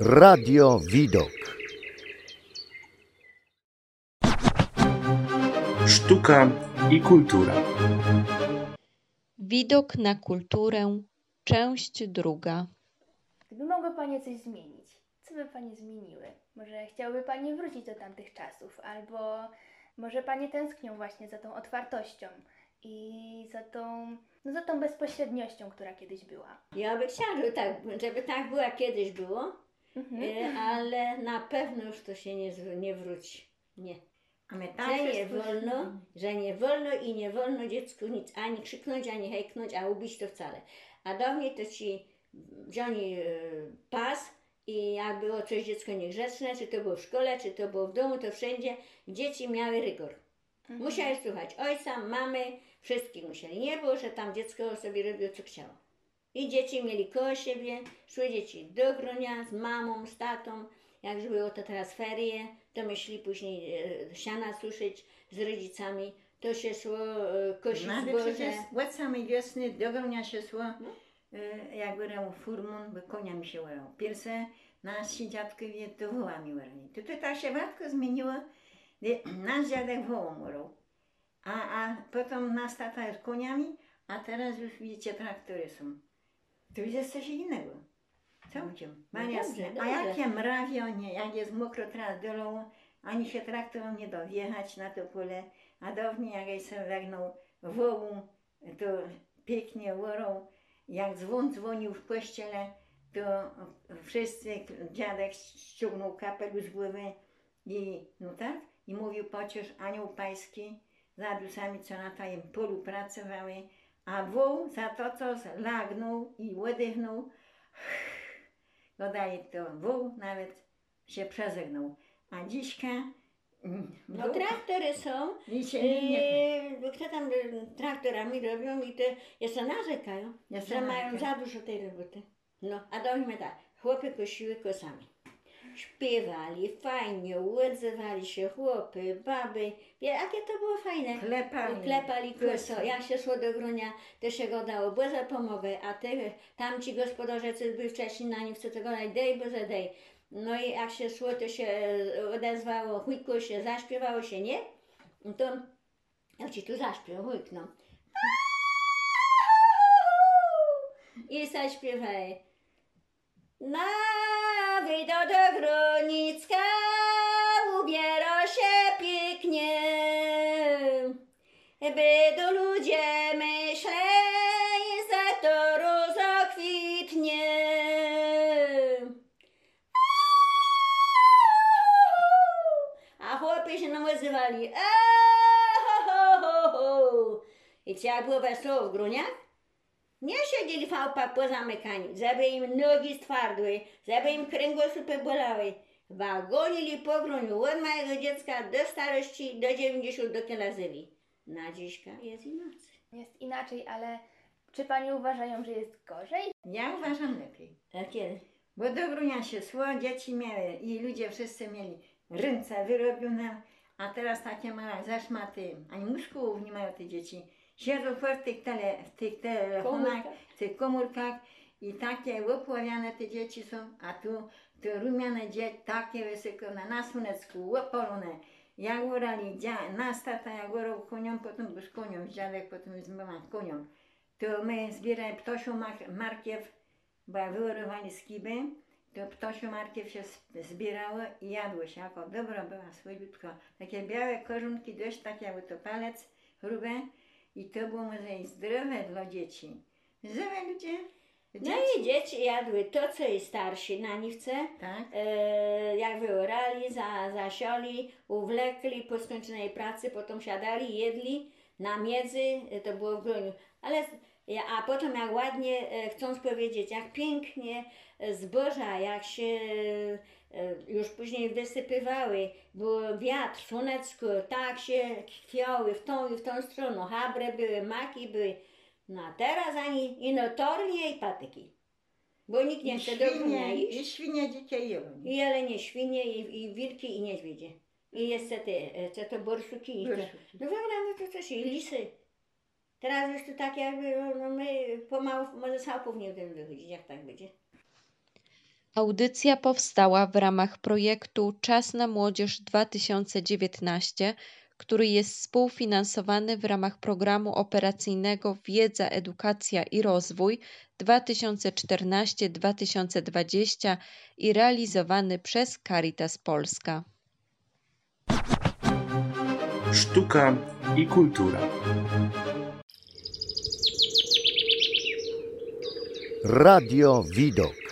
Radio Widok. Sztuka i kultura. Widok na kulturę, część druga. Gdyby mogły Panie coś zmienić, co by Panie zmieniły? Może chciałyby Panie wrócić do tamtych czasów, albo może Panie tęsknią właśnie za tą otwartością i za tą, no za tą bezpośredniością, która kiedyś była. Ja bym chciała, żeby tak, żeby tak było, jak kiedyś było, Mhm. e, ale na pewno już to się nie, nie wróci. Nie. Że nie wolno, że nie wolno i nie wolno dziecku nic ani krzyknąć, ani hejknąć, a ubić to wcale. A do mnie to ci wzięli e, pas i jak było coś dziecko niegrzeczne, czy to było w szkole, czy to było w domu, to wszędzie dzieci miały rygor. Musiały słuchać ojca, mamy, wszystkich musieli. Nie było, że tam dziecko sobie robiło co chciało. I dzieci mieli koło siebie, szły dzieci do gronia z mamą, z tatą. Jak było to teraz ferie, to my szli później e, siana suszyć z rodzicami. To się szło e, kosić No, ale zboże. przecież od samej wiosny do grudnia się szło, e, jak wyrał furmun, bo konia mi się urał. Pierwsze nasi dziadkowie to wołami urali. To, to tak się rzadko zmieniło, gdy nasz dziadek wołą urał. A, a potem nas tata z koniami, a teraz już widzicie traktory są. To już jest coś innego. Całkiem. No No dobrze. A dobrze. jakie mrawio, nie, jak jest mokro teraz dolą, ani się traktorem nie da wjechać na to pole, a dawniej jak ja sobie wegnął wołu, to pięknie worą. Jak dzwon dzwonił w kościele, to wszyscy, dziadek ściągnął kapelusz z głowy i no tak, i mówił pociesz anioł pański za dusami, co na tym polu pracowały, a woł za to, co zlagnął i oddychnął, dodaje to woł nawet się przezegnął. A dziśka No traktory są. E, kto tam e, traktorami robią i to jeszcze narzekają, Jeszcze że mają narzekają. za dużo tej roboty. No, a do mnie tak, chłopy kosiły kosami. Śpiewali fajnie, odzywali się chłopy, baby. Wie, jakie to było fajne. Klepali. Klepali. Kosy. Jak się szło do grunia, to się go dało. Boże pomogę, a ty, tamci gospodarze, co byli wcześniej na nim, co tego daj, Boże dej. No i jak się szło, to się odezwało, chujko się, zaśpiewało się, nie? No To jak ci tu zaśpiewał, łykną. I zaśpiewaj. Na by do ludzie myśleli, za to rozokwitnie. A chłopy się nam odzywali. "E, ho, ho, ho, ho. I jak było wesoło w gruniach? Nie siedzieli chałupach pozamykani, żeby im nogi stwardły, żeby im kręgosłupy bolały. Wagonili po gruniu od małego dziecka do starości, do 90 do kielazywi. Na dziśka jest inaczej. Jest inaczej, ale czy Panie uważają, że jest gorzej? Ja uważam lepiej. A kiedy? Bo do grunia się szło, dzieci miały i ludzie wszyscy mieli ręce wyrobione, a teraz takie małe zaszmaty, ani muszkułów nie mają te dzieci. Siedzą w tych, tele, w tych telefonach, w tych komórkach i takie opławiane te dzieci są, a tu to rumiane dzieci takie wysoko na, na słonecku, potem był z koniom, dziadek potem z mamą koniom. To my zbierali ptosią mak- markiew, bo jak wyorowali z kiby, to ptosią markiew się zbierało i jadło się, jako dobra była, słodziutko. Takie białe korzonki, dość takie jakby to palec, grube i to było może i zdrowe dla dzieci. Zdrowe ludzie, No i dzieci jadły to, co i starsi na niwce. tak, E, jak wyorali, za, zasioli, uwlekli po skończonej pracy, potem siadali, jedli na miedzy, e, to było w groniu. Ale, a potem jak ładnie, e, chcąc powiedzieć, jak pięknie e, zboża, jak się e, już później wysypywały, było wiatr, słonecko, tak się kwiały w tą i w tą stronę, habre były, maki były. No a teraz ani ino tornie i patyki. Bo nikt nie i chce do świnie, i świnie dzikie jelą. I jelenie, świnie, i, i wilki, i niedźwiedzie. I jeszcze te, co to borsuki. I te, Borsuki. no w ogóle no to coś, i lisy. Teraz już to tak jakby, no, no my pomału, może chałupów nie będziemy wychodzić, jak tak będzie. Audycja powstała w ramach projektu Czas na Młodzież 2019, który jest współfinansowany w ramach programu operacyjnego Wiedza, Edukacja i Rozwój 2014-2020 i realizowany przez Caritas Polska. Sztuka i kultura. Radio Widok.